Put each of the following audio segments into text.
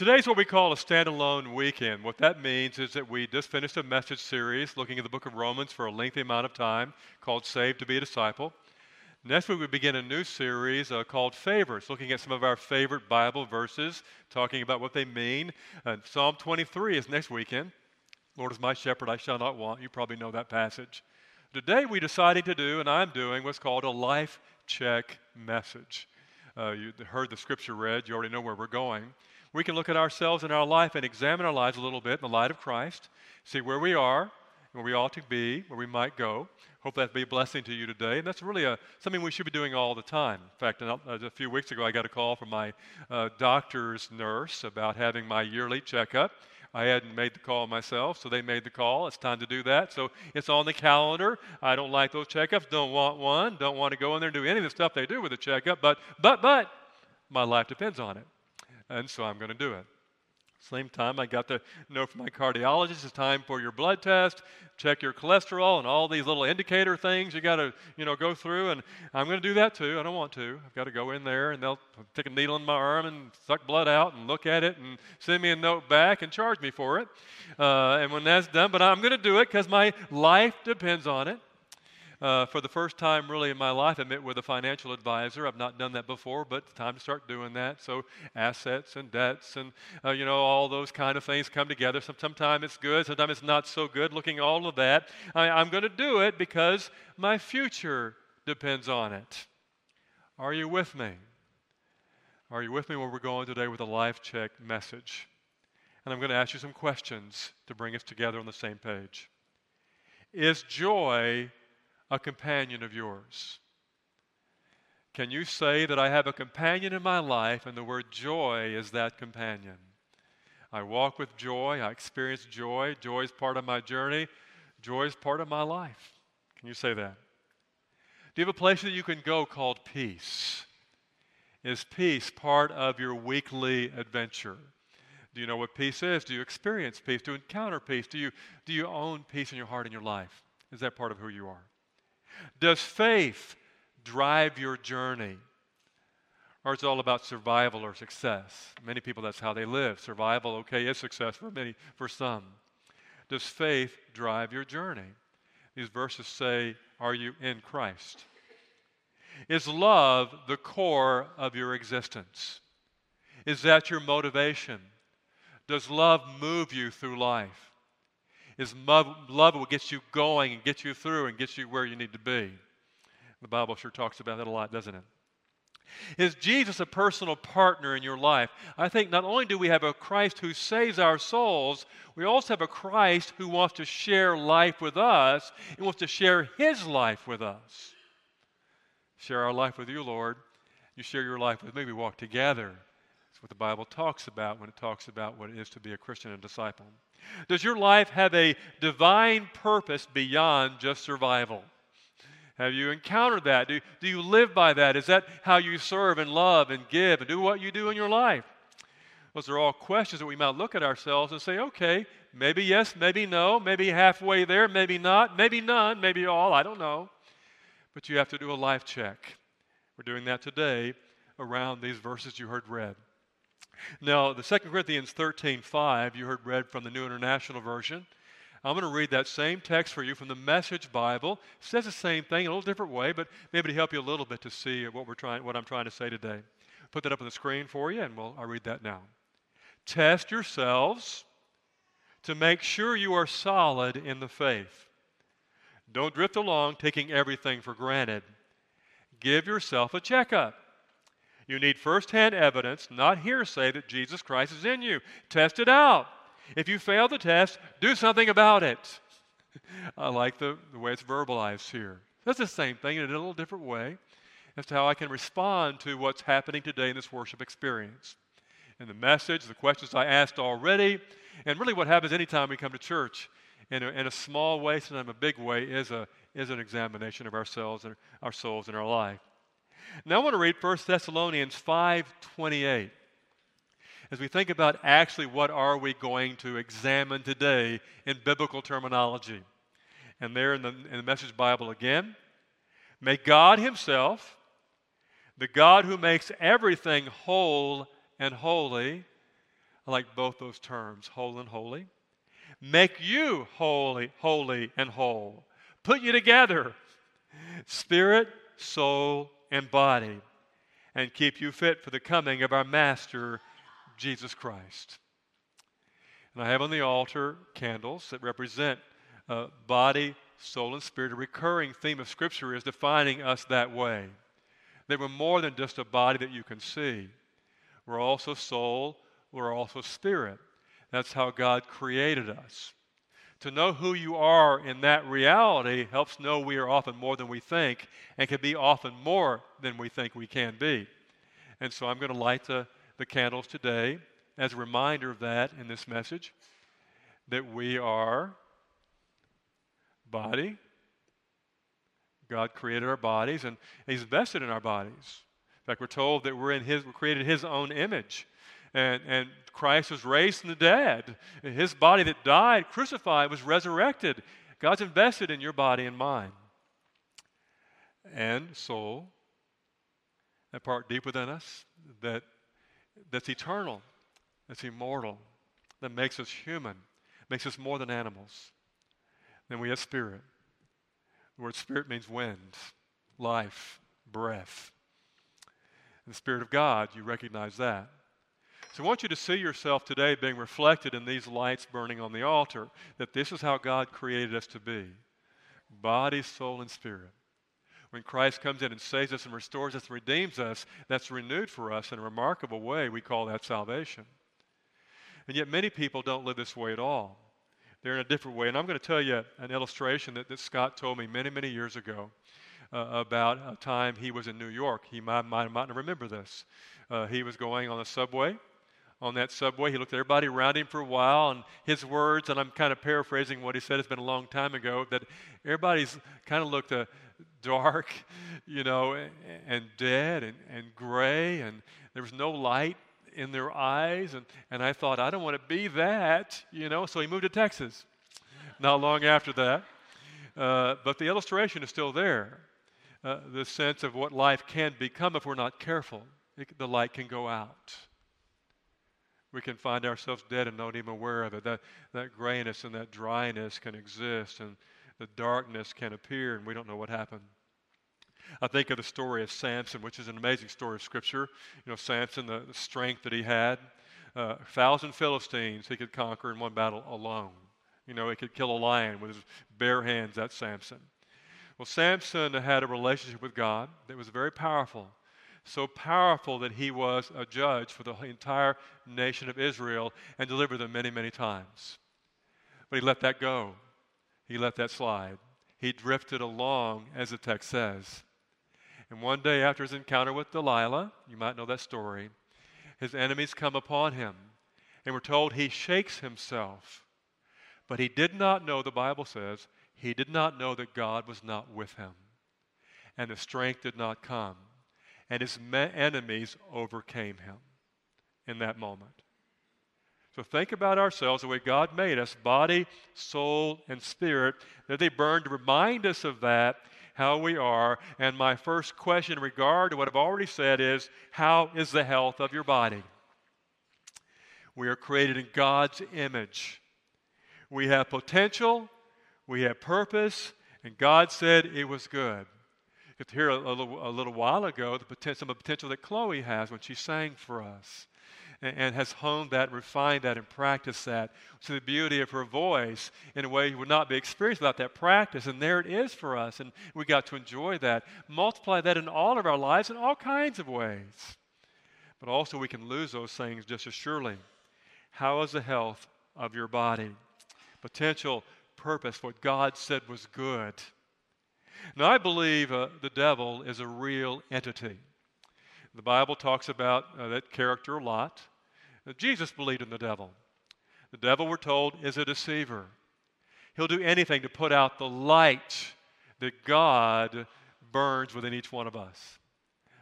Today's what we call a standalone weekend. What that means is that we just finished a message series looking at the book of Romans for a lengthy amount of time called Saved to be a Disciple. Next week, we begin a new series uh, called Favorites, looking at some of our favorite Bible verses, talking about what they mean. Uh, Psalm 23 is next weekend. Lord is my shepherd, I shall not want. You probably know that passage. Today, we decided to do, and I'm doing, what's called a life check message. Uh, you heard the scripture read, you already know where we're going we can look at ourselves and our life and examine our lives a little bit in the light of Christ, see where we are, where we ought to be, where we might go. Hope that be a blessing to you today. And that's really a, something we should be doing all the time. In fact, a few weeks ago, I got a call from my uh, doctor's nurse about having my yearly checkup. I hadn't made the call myself, so they made the call. It's time to do that. So it's on the calendar. I don't like those checkups, don't want one, don't want to go in there and do any of the stuff they do with a checkup, but, but, but, my life depends on it and so I'm going to do it. Same time, I got to know from my cardiologist it's time for your blood test, check your cholesterol, and all these little indicator things you got to, you know, go through. And I'm going to do that too. I don't want to. I've got to go in there, and they'll take a needle in my arm and suck blood out and look at it and send me a note back and charge me for it. Uh, and when that's done, but I'm going to do it because my life depends on it uh, for the first time really in my life, I met with a financial advisor. I've not done that before, but it's time to start doing that. So assets and debts and, uh, you know, all those kind of things come together. Sometimes it's good, sometimes it's not so good. Looking at all of that, I, I'm going to do it because my future depends on it. Are you with me? Are you with me where we're going today with a life check message? And I'm going to ask you some questions to bring us together on the same page. Is joy a companion of yours? Can you say that I have a companion in my life and the word joy is that companion? I walk with joy, I experience joy. Joy is part of my journey, joy is part of my life. Can you say that? Do you have a place that you can go called peace? Is peace part of your weekly adventure? Do you know what peace is? Do you experience peace? Do you encounter peace? Do you, do you own peace in your heart and your life? Is that part of who you are? Does faith drive your journey? Or it's all about survival or success. Many people, that's how they live. Survival, okay, is success for many, for some. Does faith drive your journey? These verses say, Are you in Christ? Is love the core of your existence? Is that your motivation? Does love move you through life? Is love, love will get you going and get you through and get you where you need to be. The Bible sure talks about that a lot, doesn't it? Is Jesus a personal partner in your life? I think not only do we have a Christ who saves our souls, we also have a Christ who wants to share life with us and wants to share his life with us. Share our life with you, Lord. You share your life with me. We walk together. What the Bible talks about when it talks about what it is to be a Christian and disciple. Does your life have a divine purpose beyond just survival? Have you encountered that? Do, do you live by that? Is that how you serve and love and give and do what you do in your life? Those are all questions that we might look at ourselves and say, okay, maybe yes, maybe no, maybe halfway there, maybe not, maybe none, maybe all, I don't know. But you have to do a life check. We're doing that today around these verses you heard read. Now, the 2 Corinthians 13 5, you heard read from the New International Version. I'm going to read that same text for you from the Message Bible. It says the same thing in a little different way, but maybe to help you a little bit to see what, we're trying, what I'm trying to say today. Put that up on the screen for you, and we'll, I'll read that now. Test yourselves to make sure you are solid in the faith. Don't drift along taking everything for granted. Give yourself a checkup. You need firsthand evidence, not hearsay, that Jesus Christ is in you. Test it out. If you fail the test, do something about it. I like the, the way it's verbalized here. That's the same thing in a little different way as to how I can respond to what's happening today in this worship experience. And the message, the questions I asked already, and really what happens anytime we come to church in a, in a small way, sometimes a big way, is, a, is an examination of ourselves and our souls and our life. Now I want to read 1 Thessalonians 5:28. As we think about actually what are we going to examine today in biblical terminology. And there in the, in the Message Bible again, may God himself, the God who makes everything whole and holy, I like both those terms, whole and holy. Make you holy, holy and whole. Put you together, spirit, soul, and body, and keep you fit for the coming of our Master, Jesus Christ. And I have on the altar candles that represent uh, body, soul, and spirit. A recurring theme of Scripture is defining us that way. That we're more than just a body that you can see, we're also soul, we're also spirit. That's how God created us. To know who you are in that reality helps know we are often more than we think and can be often more than we think we can be. And so I'm going to light the, the candles today as a reminder of that in this message that we are body. God created our bodies and He's invested in our bodies. In fact, we're told that we're in His, we're created His own image and, and Christ was raised from the dead. His body that died, crucified, was resurrected. God's invested in your body and mine. And soul, that part deep within us, that, that's eternal, that's immortal, that makes us human, makes us more than animals. Then we have spirit. The word spirit means wind, life, breath. And the Spirit of God, you recognize that. So I want you to see yourself today being reflected in these lights burning on the altar, that this is how God created us to be body, soul, and spirit. When Christ comes in and saves us and restores us and redeems us, that's renewed for us in a remarkable way. We call that salvation. And yet, many people don't live this way at all. They're in a different way. And I'm going to tell you an illustration that, that Scott told me many, many years ago uh, about a time he was in New York. He might, might, might not remember this. Uh, he was going on the subway on that subway. He looked at everybody around him for a while, and his words, and I'm kind of paraphrasing what he said, it's been a long time ago, that everybody's kind of looked uh, dark, you know, and dead and, and gray, and there was no light in their eyes. And, and I thought, I don't want to be that, you know, so he moved to Texas not long after that. Uh, but the illustration is still there. Uh, the sense of what life can become if we're not careful. It, the light can go out we can find ourselves dead and not even aware of it. That, that grayness and that dryness can exist, and the darkness can appear, and we don't know what happened. I think of the story of Samson, which is an amazing story of Scripture. You know, Samson, the, the strength that he had, uh, a thousand Philistines he could conquer in one battle alone. You know, he could kill a lion with his bare hands. That's Samson. Well, Samson had a relationship with God that was very powerful so powerful that he was a judge for the entire nation of Israel and delivered them many, many times. But he let that go. He let that slide. He drifted along, as the text says. And one day after his encounter with Delilah, you might know that story, his enemies come upon him. And we're told he shakes himself. But he did not know, the Bible says, he did not know that God was not with him. And the strength did not come and his enemies overcame him in that moment. So think about ourselves the way God made us body, soul, and spirit. That they burn to remind us of that, how we are. And my first question in regard to what I've already said is how is the health of your body? We are created in God's image. We have potential, we have purpose, and God said it was good could hear a, little, a little while ago the potential, some of the potential that Chloe has when she sang for us and, and has honed that, refined that, and practiced that to the beauty of her voice in a way you would not be experienced without that practice. And there it is for us, and we got to enjoy that. Multiply that in all of our lives in all kinds of ways. But also, we can lose those things just as surely. How is the health of your body? Potential, purpose, what God said was good now, I believe uh, the devil is a real entity. The Bible talks about uh, that character a lot. Uh, Jesus believed in the devil. The devil, we're told, is a deceiver. He'll do anything to put out the light that God burns within each one of us.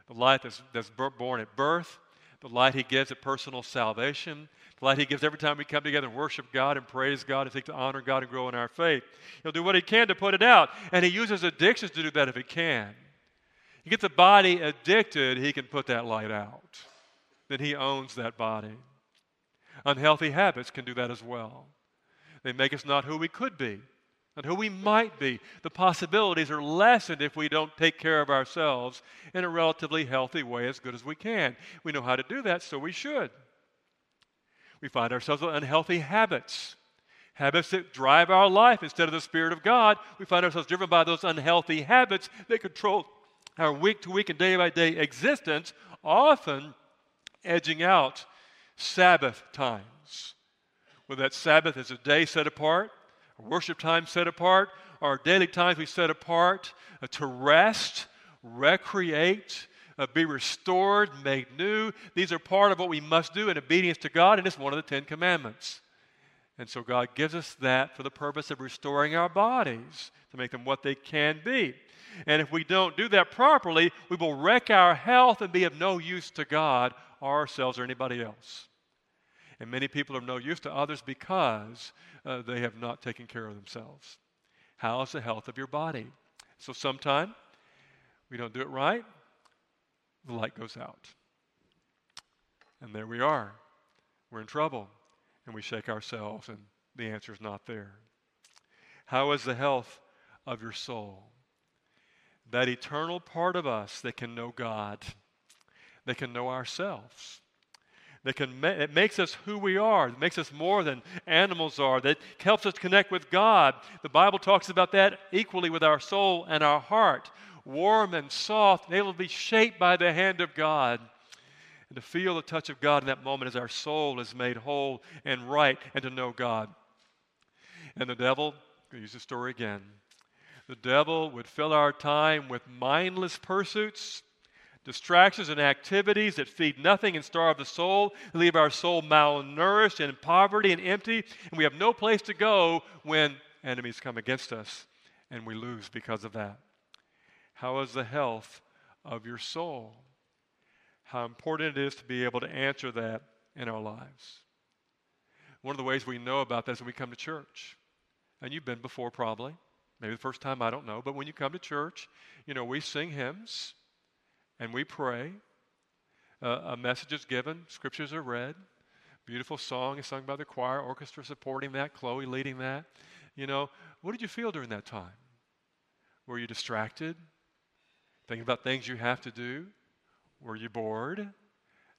The light that's, that's born at birth, the light he gives at personal salvation, the light he gives every time we come together and worship God and praise God and seek to honor God and grow in our faith. He'll do what he can to put it out, and he uses addictions to do that if he can. You get the body addicted, he can put that light out. Then he owns that body. Unhealthy habits can do that as well. They make us not who we could be, and who we might be. The possibilities are lessened if we don't take care of ourselves in a relatively healthy way as good as we can. We know how to do that, so we should. We find ourselves with unhealthy habits habits that drive our life instead of the Spirit of God. We find ourselves driven by those unhealthy habits that control our week to week and day by day existence, often edging out Sabbath times. Whether that Sabbath is a day set apart, a worship time set apart, our daily times we set apart uh, to rest, recreate, uh, be restored, made new. These are part of what we must do in obedience to God, and it's one of the Ten Commandments. And so God gives us that for the purpose of restoring our bodies to make them what they can be. And if we don't do that properly, we will wreck our health and be of no use to God or ourselves or anybody else. And many people are of no use to others because uh, they have not taken care of themselves. How is the health of your body? So sometime we don't do it right, the light goes out. And there we are. We're in trouble and we shake ourselves, and the answer is not there. How is the health of your soul? That eternal part of us that can know God, that can know ourselves, that can ma- it makes us who we are, it makes us more than animals are, that helps us connect with God. The Bible talks about that equally with our soul and our heart, warm and soft, and able to be shaped by the hand of God and to feel the touch of God in that moment as our soul is made whole and right and to know God. And the devil, use the story again. The devil would fill our time with mindless pursuits, distractions, and activities that feed nothing and starve the soul, leave our soul malnourished and in poverty and empty, and we have no place to go when enemies come against us and we lose because of that. How is the health of your soul? how important it is to be able to answer that in our lives. One of the ways we know about that is when we come to church. And you've been before probably. Maybe the first time, I don't know. But when you come to church, you know, we sing hymns and we pray. Uh, a message is given, scriptures are read. Beautiful song is sung by the choir, orchestra supporting that, Chloe leading that. You know, what did you feel during that time? Were you distracted? Thinking about things you have to do? Were you bored?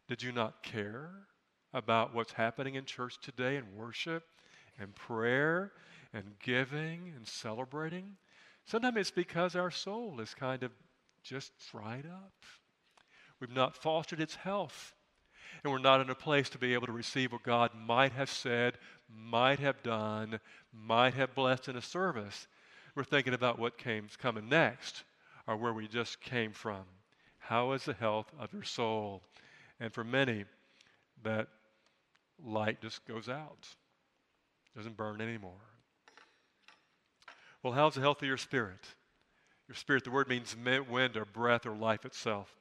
Did you not care about what's happening in church today in worship and prayer and giving and celebrating? Sometimes it's because our soul is kind of just dried up. We've not fostered its health. And we're not in a place to be able to receive what God might have said, might have done, might have blessed in a service. We're thinking about what came's coming next or where we just came from. How is the health of your soul? And for many, that light just goes out, doesn't burn anymore. Well, how's the health of your spirit? Your spirit, the word means wind or breath or life itself.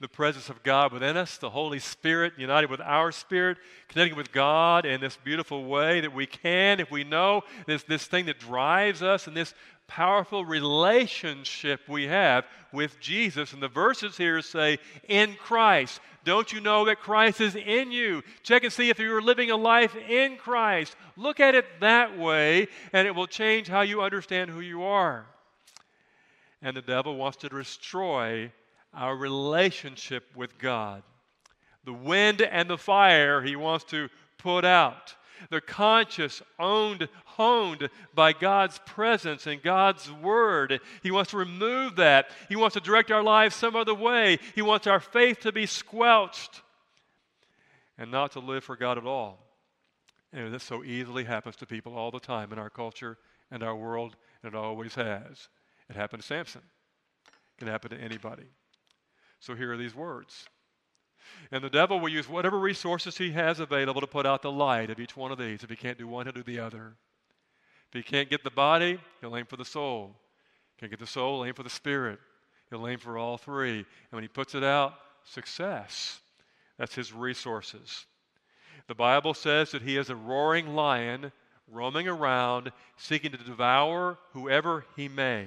The presence of God within us, the Holy Spirit united with our spirit, connecting with God in this beautiful way that we can, if we know this, this thing that drives us and this powerful relationship we have with Jesus. And the verses here say, in Christ. Don't you know that Christ is in you? Check and see if you're living a life in Christ. Look at it that way, and it will change how you understand who you are. And the devil wants to destroy our relationship with God. The wind and the fire he wants to put out. They're conscious, owned, honed by God's presence and God's word. He wants to remove that. He wants to direct our lives some other way. He wants our faith to be squelched and not to live for God at all. And this so easily happens to people all the time in our culture and our world, and it always has. It happened to Samson. It can happen to anybody. So here are these words and the devil will use whatever resources he has available to put out the light of each one of these. If he can't do one, he'll do the other. If he can't get the body, he'll aim for the soul. Can't get the soul, aim for the spirit. He'll aim for all three. And when he puts it out, success. That's his resources. The Bible says that he is a roaring lion roaming around, seeking to devour whoever he may.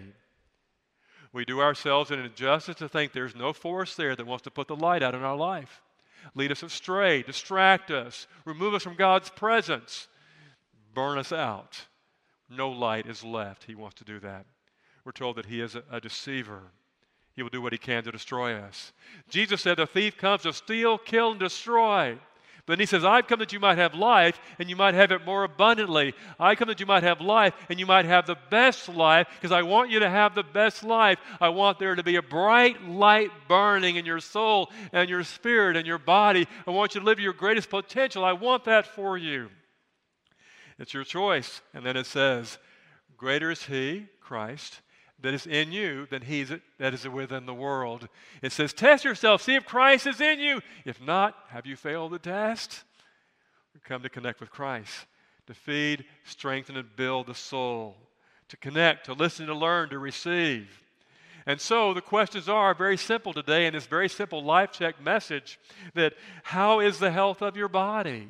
We do ourselves an injustice to think there's no force there that wants to put the light out in our life. lead us astray, distract us, remove us from God's presence, burn us out. No light is left. He wants to do that. We're told that He is a, a deceiver. He will do what He can to destroy us. Jesus said, The thief comes to steal, kill, and destroy. But then he says, I've come that you might have life and you might have it more abundantly. I come that you might have life and you might have the best life because I want you to have the best life. I want there to be a bright light burning in your soul and your spirit and your body. I want you to live your greatest potential. I want that for you. It's your choice. And then it says, Greater is He, Christ, that is in you than he that is within the world. It says, Test yourself, see if Christ is in you. If not, have you failed the test? We come to connect with Christ, to feed, strengthen, and build the soul, to connect, to listen, to learn, to receive. And so the questions are very simple today in this very simple life check message that how is the health of your body?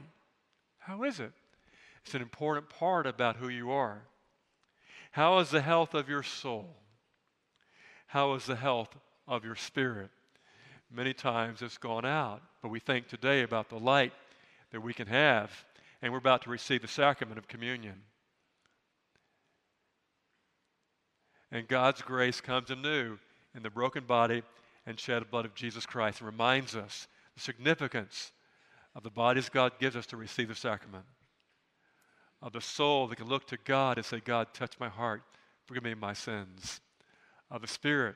How is it? It's an important part about who you are. How is the health of your soul? How is the health of your spirit? Many times it's gone out, but we think today about the light that we can have, and we're about to receive the sacrament of communion. And God's grace comes anew in the broken body and shed blood of Jesus Christ and reminds us the significance of the bodies God gives us to receive the sacrament of the soul that can look to God and say, God, touch my heart, forgive me my sins. Of the Spirit,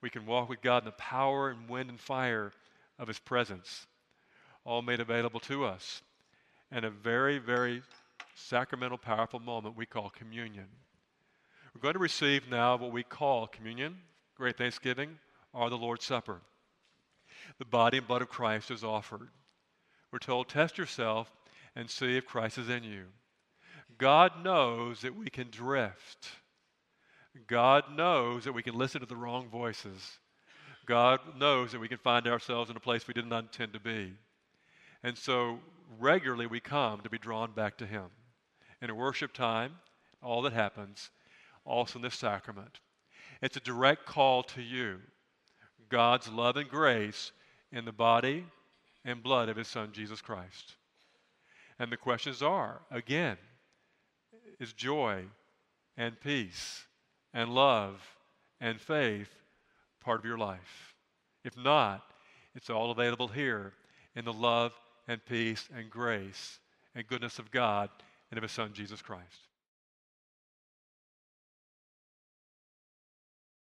we can walk with God in the power and wind and fire of His presence, all made available to us. And a very, very sacramental, powerful moment we call communion. We're going to receive now what we call communion, great thanksgiving, or the Lord's Supper. The body and blood of Christ is offered. We're told, test yourself and see if Christ is in you. God knows that we can drift. God knows that we can listen to the wrong voices. God knows that we can find ourselves in a place we did not intend to be. And so regularly we come to be drawn back to Him. In a worship time, all that happens, also in this sacrament. It's a direct call to you. God's love and grace in the body and blood of His Son, Jesus Christ. And the questions are again, is joy and peace and love and faith part of your life? If not, it's all available here in the love and peace and grace and goodness of God and of His Son, Jesus Christ.